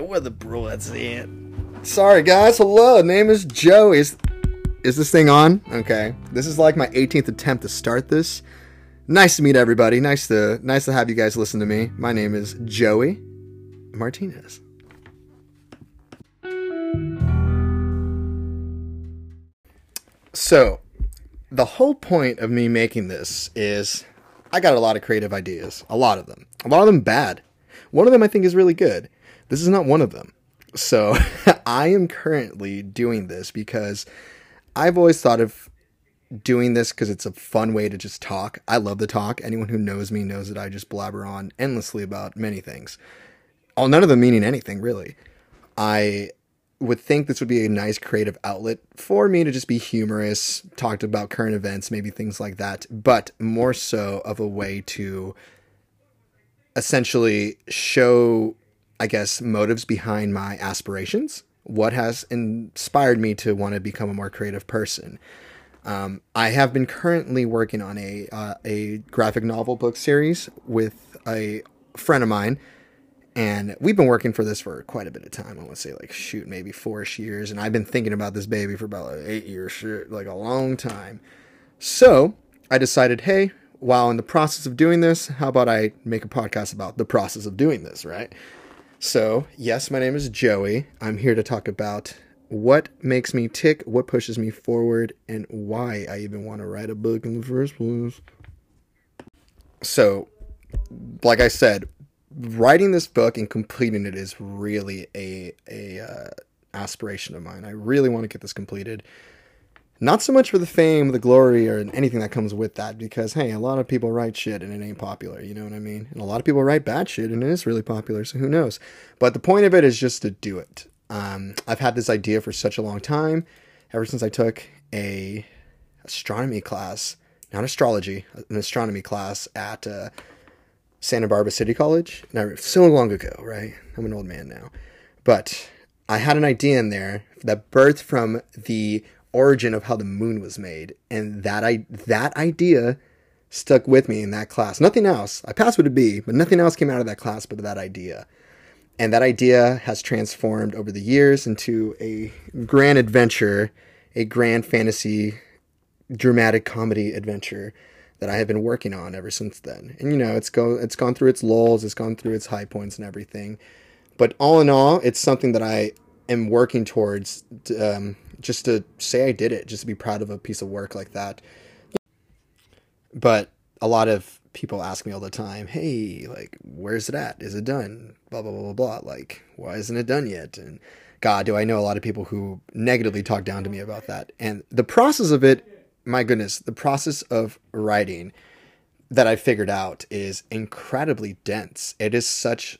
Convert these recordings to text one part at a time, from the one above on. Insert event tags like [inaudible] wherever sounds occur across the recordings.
where the bullets at? Sorry, guys. Hello. Name is Joe. Is is this thing on? Okay. This is like my 18th attempt to start this. Nice to meet everybody. Nice to nice to have you guys listen to me. My name is Joey Martinez. So, the whole point of me making this is I got a lot of creative ideas. A lot of them. A lot of them bad. One of them I think is really good. This is not one of them. So, [laughs] I am currently doing this because I've always thought of doing this because it's a fun way to just talk. I love to talk. Anyone who knows me knows that I just blabber on endlessly about many things. All none of them meaning anything really. I would think this would be a nice creative outlet for me to just be humorous, talked about current events, maybe things like that, but more so of a way to essentially show, I guess, motives behind my aspirations. What has inspired me to want to become a more creative person? Um, I have been currently working on a uh, a graphic novel book series with a friend of mine, and we've been working for this for quite a bit of time. I want to say like shoot, maybe four-ish years, and I've been thinking about this baby for about like eight years, shit, like a long time. So I decided, hey, while in the process of doing this, how about I make a podcast about the process of doing this, right? So yes, my name is Joey. I'm here to talk about what makes me tick, what pushes me forward, and why I even want to write a book in the first place. So, like I said, writing this book and completing it is really a a uh, aspiration of mine. I really want to get this completed. Not so much for the fame, the glory, or anything that comes with that, because hey, a lot of people write shit and it ain't popular, you know what I mean? And a lot of people write bad shit and it is really popular, so who knows? But the point of it is just to do it. Um, I've had this idea for such a long time, ever since I took a astronomy class, not astrology, an astronomy class at uh, Santa Barbara City College. Now, so long ago, right? I'm an old man now, but I had an idea in there that birthed from the origin of how the moon was made, and that I that idea stuck with me in that class. Nothing else. I passed with a B, but nothing else came out of that class but that idea. And that idea has transformed over the years into a grand adventure, a grand fantasy, dramatic comedy adventure that I have been working on ever since then. And you know, it's go it's gone through its lulls, it's gone through its high points and everything. But all in all, it's something that I am working towards um, just to say I did it, just to be proud of a piece of work like that. But a lot of people ask me all the time, "Hey, like, where's it at? Is it done?" Blah blah blah blah blah. Like, why isn't it done yet? And God, do I know a lot of people who negatively talk down to me about that. And the process of it, my goodness, the process of writing that I figured out is incredibly dense. It is such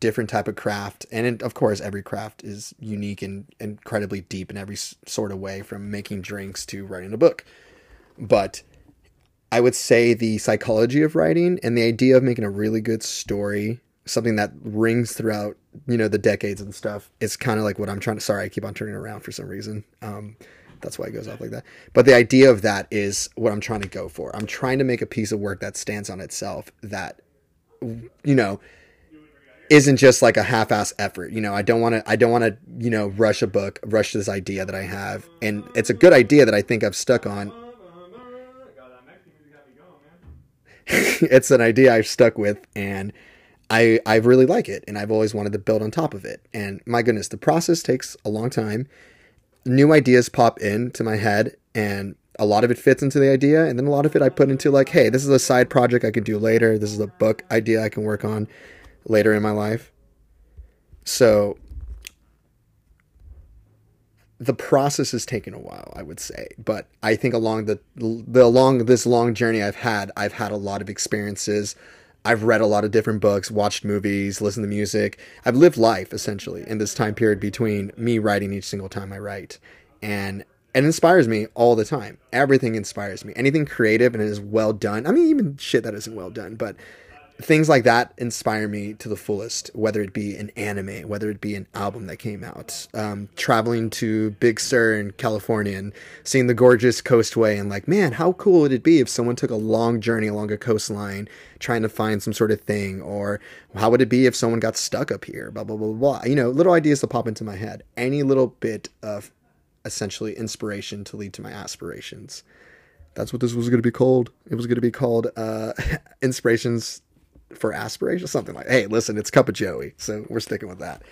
different type of craft, and it, of course, every craft is unique and incredibly deep in every sort of way, from making drinks to writing a book. But I would say the psychology of writing and the idea of making a really good story, something that rings throughout, you know, the decades and stuff, is kind of like what I'm trying to. Sorry, I keep on turning around for some reason. Um, that's why it goes off like that. But the idea of that is what I'm trying to go for. I'm trying to make a piece of work that stands on itself, that, you know, isn't just like a half-ass effort. You know, I don't want to. I don't want to. You know, rush a book, rush this idea that I have, and it's a good idea that I think I've stuck on [laughs] it's an idea I've stuck with and I I really like it and I've always wanted to build on top of it. And my goodness, the process takes a long time. New ideas pop into my head and a lot of it fits into the idea and then a lot of it I put into like, hey, this is a side project I can do later. This is a book idea I can work on later in my life. So the process has taken a while, I would say, but I think along the the along this long journey I've had, I've had a lot of experiences. I've read a lot of different books, watched movies, listened to music. I've lived life essentially in this time period between me writing each single time I write, and it inspires me all the time. Everything inspires me. Anything creative and is well done. I mean, even shit that isn't well done, but things like that inspire me to the fullest, whether it be an anime, whether it be an album that came out. Um, traveling to Big Sur in California and seeing the gorgeous coastway, and like, man, how cool would it be if someone took a long journey along a coastline trying to find some sort of thing? Or how would it be if someone got stuck up here? Blah, blah, blah, blah. You know, little ideas that pop into my head. Any little bit of essentially inspiration to lead to my aspirations. That's what this was going to be called. It was going to be called uh, [laughs] Inspirations for aspiration, something like. Hey, listen, it's Cup of Joey, so we're sticking with that.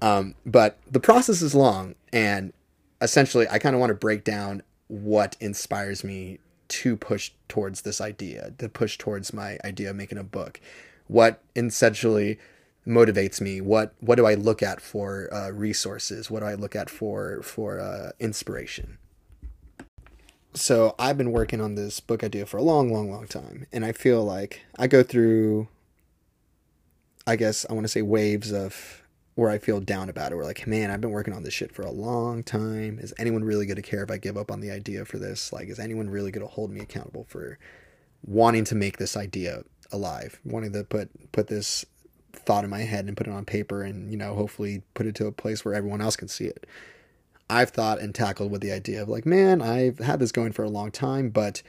Um, but the process is long, and essentially, I kind of want to break down what inspires me to push towards this idea, to push towards my idea of making a book. What essentially motivates me what what do i look at for uh, resources what do i look at for for uh, inspiration so i've been working on this book idea for a long long long time and i feel like i go through I guess I want to say waves of where I feel down about it. Where like, man, I've been working on this shit for a long time. Is anyone really going to care if I give up on the idea for this? Like, is anyone really going to hold me accountable for wanting to make this idea alive, wanting to put put this thought in my head and put it on paper, and you know, hopefully put it to a place where everyone else can see it. I've thought and tackled with the idea of like, man, I've had this going for a long time, but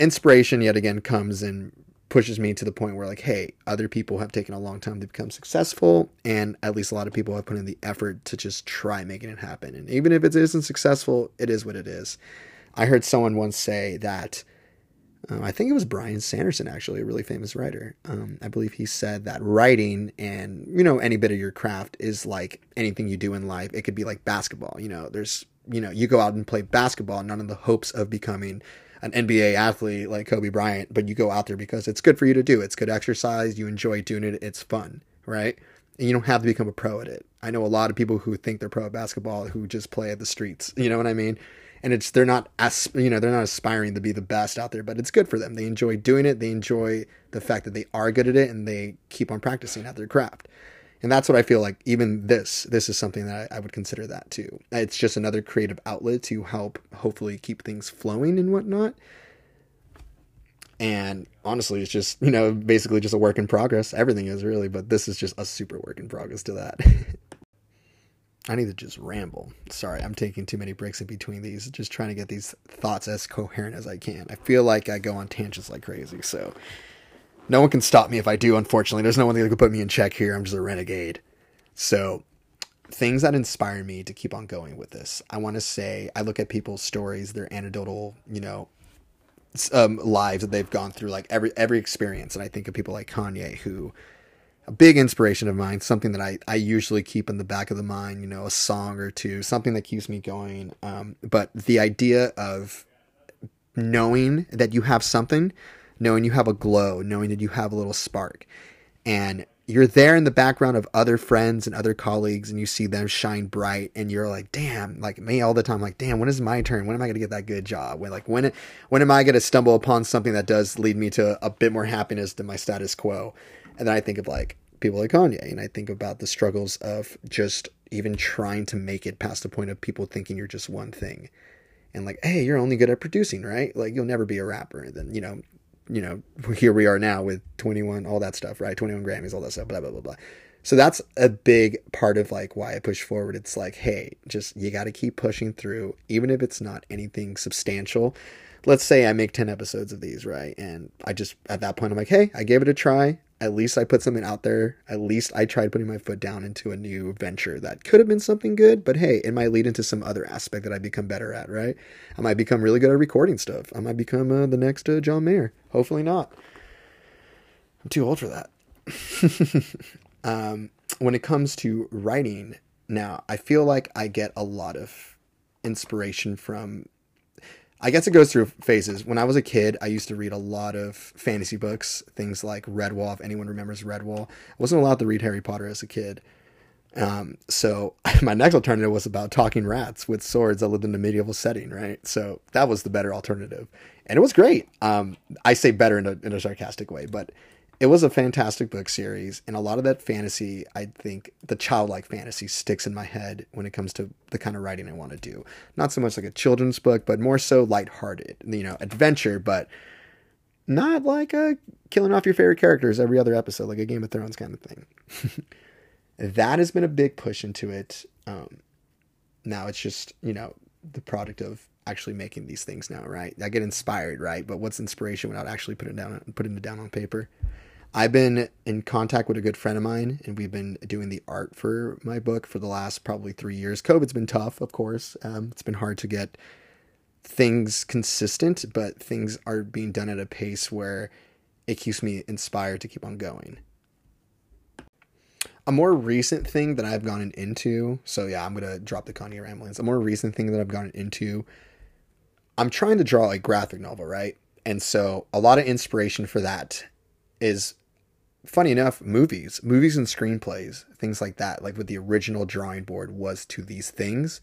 inspiration yet again comes in pushes me to the point where like hey other people have taken a long time to become successful and at least a lot of people have put in the effort to just try making it happen. And even if it isn't successful it is what it is. I heard someone once say that uh, i think it was brian sanderson actually a really famous writer. Um, i believe he said that writing and you know any bit of your craft is like anything you do in life. It could be like basketball you know there's you know you go out and play basketball not in the hopes of becoming an NBA athlete like Kobe Bryant, but you go out there because it's good for you to do. It's good exercise. You enjoy doing it. It's fun, right? And you don't have to become a pro at it. I know a lot of people who think they're pro at basketball who just play at the streets. You know what I mean? And it's they're not as you know they're not aspiring to be the best out there, but it's good for them. They enjoy doing it. They enjoy the fact that they are good at it, and they keep on practicing at their craft and that's what I feel like. Even this, this is something that I, I, would consider that too. It's just another creative outlet to help, hopefully, keep things flowing and whatnot. And honestly, it's just you know basically just a work in progress. Everything is really, but this is just a super work in progress to that. [laughs] I need to just ramble. Sorry, I'm taking too many breaks in between these, just trying to get these thoughts as coherent as I can. I feel like I go on tangents like crazy, so no one can stop me if I do, unfortunately. There's no one that can put me in check here. I'm just a renegade. So, things that inspire me to keep on going with this. I want to say I look at people's stories, their anecdotal, you know, um, lives that they've gone through, like every every experience, and I think of people like Kanye, who a big inspiration of mine, something that I, I usually keep in the back of the mind, you know, a song or two, something that keeps me going. Um, but the idea of knowing that you have something knowing you have a glow, knowing that you have a little spark. And you're there in the background of other friends and other colleagues and you see them shine bright and you're like damn like me all the time like damn when is my turn? When am i going to get that good job? When like when when am i going to stumble upon something that does lead me to a bit more happiness than my status quo? And then i think of like people like kanye and i think about the struggles of just even trying to make it past the point of people thinking you're just one thing. And like hey you're only good at producing right? Like you'll never be a rapper. And then you know you know, here we are now with 21, all that stuff, right? 21 Grammys, all that stuff, blah, blah, blah, blah. So that's a big part of like why I push forward. It's like, hey, just you got to keep pushing through, even if it's not anything substantial. Let's say I make 10 episodes of these, right? And I just, at that point, I'm like, hey, I gave it a try at least I put something out there. At least I tried putting my foot down into a new venture that could have been something good, but hey, it might lead into some other aspect that I become better at, right? I might become really good at recording stuff. I might become uh, the next uh, John Mayer. Hopefully not. I'm too old for that. [laughs] um, when it comes to writing, now I feel like I get a lot of inspiration from I guess it goes through phases. When I was a kid, I used to read a lot of fantasy books, things like Redwall. If anyone remembers Redwall, I wasn't allowed to read Harry Potter as a kid. Um, so [laughs] my next alternative was about talking rats with swords that lived in a medieval setting, right? So that was the better alternative, and it was great. Um, I say better in a, in a sarcastic way, but it was a fantastic book series and a lot of that fantasy i think the childlike fantasy sticks in my head when it comes to the kind of writing i want to do not so much like a children's book but more so lighthearted you know adventure but not like a killing off your favorite characters every other episode, like a Game of Thrones kind of thing. [laughs] that has been a big push into it. Um, now it's just you know the product of actually making these things now, right? I get inspired, right? But what's inspiration without actually putting it down putting it down on paper? I've been in contact with a good friend of mine, and we've been doing the art for my book for the last probably three years. COVID's been tough, of course. Um, it's been hard to get things consistent, but things are being done at a pace where it keeps me inspired to keep on going. A more recent thing that I've gone into, so yeah, I'm gonna drop the Kanye ramblings. A more recent thing that I've gone into, I'm trying to draw a graphic novel, right? And so a lot of inspiration for that is funny enough, movies, movies and screenplays, things like that, like what the original drawing board was to these things.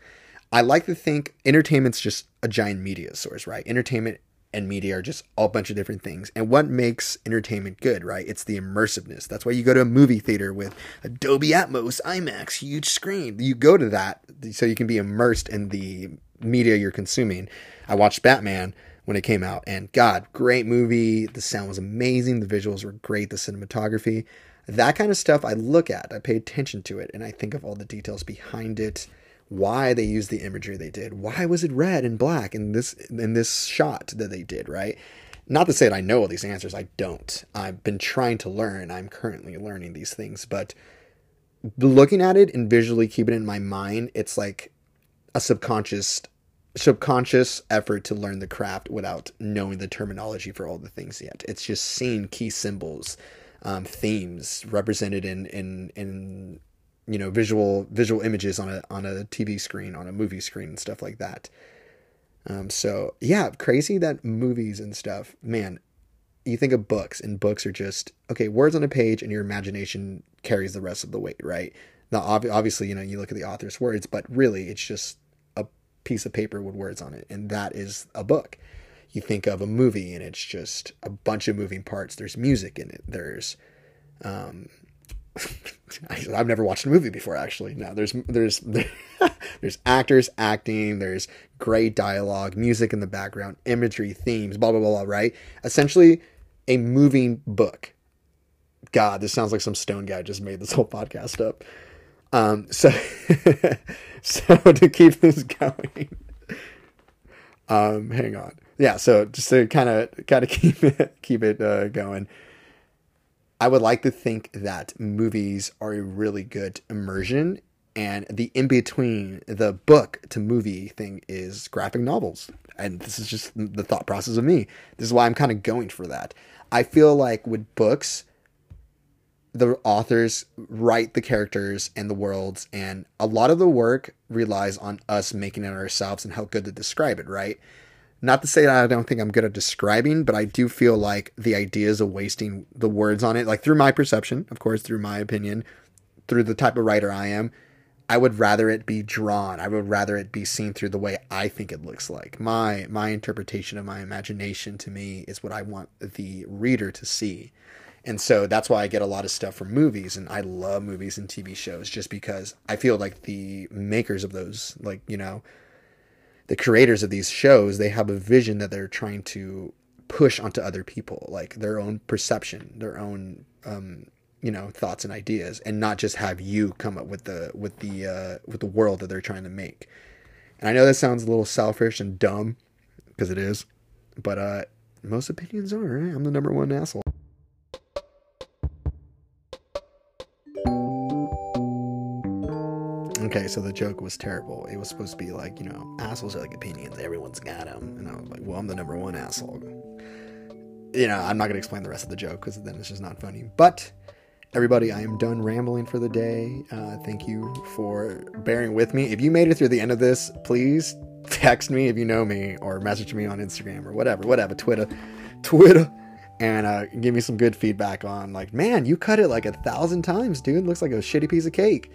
I like to think entertainment's just a giant media source, right? Entertainment and media are just a bunch of different things. And what makes entertainment good, right? It's the immersiveness. That's why you go to a movie theater with Dolby Atmos, IMAX, huge screen. You go to that so you can be immersed in the media you're consuming. I watched Batman when it came out. And God, great movie. The sound was amazing. The visuals were great. The cinematography, that kind of stuff I look at. I pay attention to it and I think of all the details behind it. Why they used the imagery they did. Why was it red and black in this in this shot that they did, right? Not to say that I know all these answers. I don't. I've been trying to learn. I'm currently learning these things, but looking at it and visually keeping it in my mind, it's like a subconscious subconscious effort to learn the craft without knowing the terminology for all the things yet. It's just seeing key symbols, um, themes represented in in in you know visual visual images on a on a TV screen, on a movie screen, and stuff like that. Um, so yeah, crazy that movies and stuff, man. You think of books, and books are just okay, words on a page, and your imagination carries the rest of the weight, right? Now, obviously, you know, you look at the author's words, but really, it's just piece of paper with words on it, and that is a book. You think of a movie, and it's just a bunch of moving parts. There's music in it. There's, um, [laughs] I've never watched a movie before. Actually, no. There's there's [laughs] there's actors acting. There's great dialogue, music in the background, imagery, themes, blah blah blah. blah right? Essentially, a moving book. God, this sounds like some stone guy just made this whole [laughs] podcast up. Um, so, [laughs] so to keep this going, um, hang on. Yeah. So just to kind of, kind of [laughs] keep it, keep it uh, going. I would like to think that movies are a really good immersion, and the in between the book to movie thing is graphic novels. And this is just the thought process of me. This is why I'm kind of going for that. I feel like with books, the authors write the characters and the worlds, and a lot of the work relies on us making it ourselves and how good to describe it, right? Not to say that I don't think I'm good at describing, but I do feel like the ideas of wasting the words on it, like through my perception, of course, through my opinion, through the type of writer I am, I would rather it be drawn. I would rather it be seen through the way I think it looks like. My my interpretation of my imagination to me is what I want the reader to see. And so that's why I get a lot of stuff from movies and I love movies and TV shows just because I feel like the makers of those like, you know, the creators of these shows, they have a vision that they're trying to push onto other people, like their own perception, their own um, you know, thoughts and ideas and not just have you come up with the with the uh with the world that they're trying to make. And I know that sounds a little selfish and dumb because it is, but uh most opinions are, right? I'm the number one asshole. Okay, so the joke was terrible. It was supposed to be like, you know, assholes are like opinions. Everyone's got them. And I was like, well, I'm the number one asshole. You know, I'm not going to explain the rest of the joke because then it's just not funny. But everybody, I am done rambling for the day. Uh, thank you for bearing with me. If you made it through the end of this, please text me if you know me or message me on Instagram or whatever, whatever, Twitter, Twitter and uh, give me some good feedback on like, man, you cut it like a thousand times, dude. Looks like a shitty piece of cake.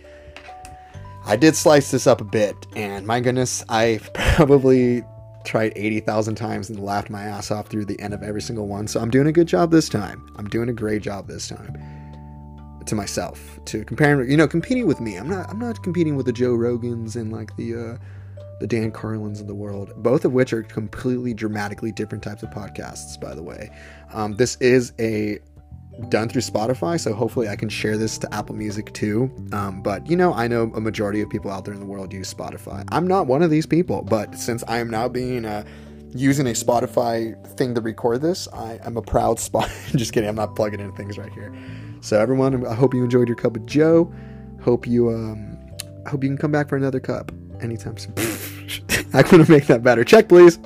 I did slice this up a bit, and my goodness, I've [laughs] probably tried 80,000 times and laughed my ass off through the end of every single one. So I'm doing a good job this time. I'm doing a great job this time to myself to comparing, you know, competing with me. I'm not, I'm not competing with the Joe Rogans and like the, uh, the Dan Carlins of the world, both of which are completely dramatically different types of podcasts, by the way. Um, this is a done through Spotify, so hopefully I can share this to Apple Music too. Um, but you know, I know a majority of people out there in the world use Spotify. I'm not one of these people, but since I am now being uh, using a Spotify thing to record this, I am a proud [laughs] spot. Just kidding, I'm not plugging in things right here. So everyone, I hope you enjoyed your cup of Joe. Hope you um, hope you can come back for another cup anytime soon. [laughs] I couldn't make that better. Check, please.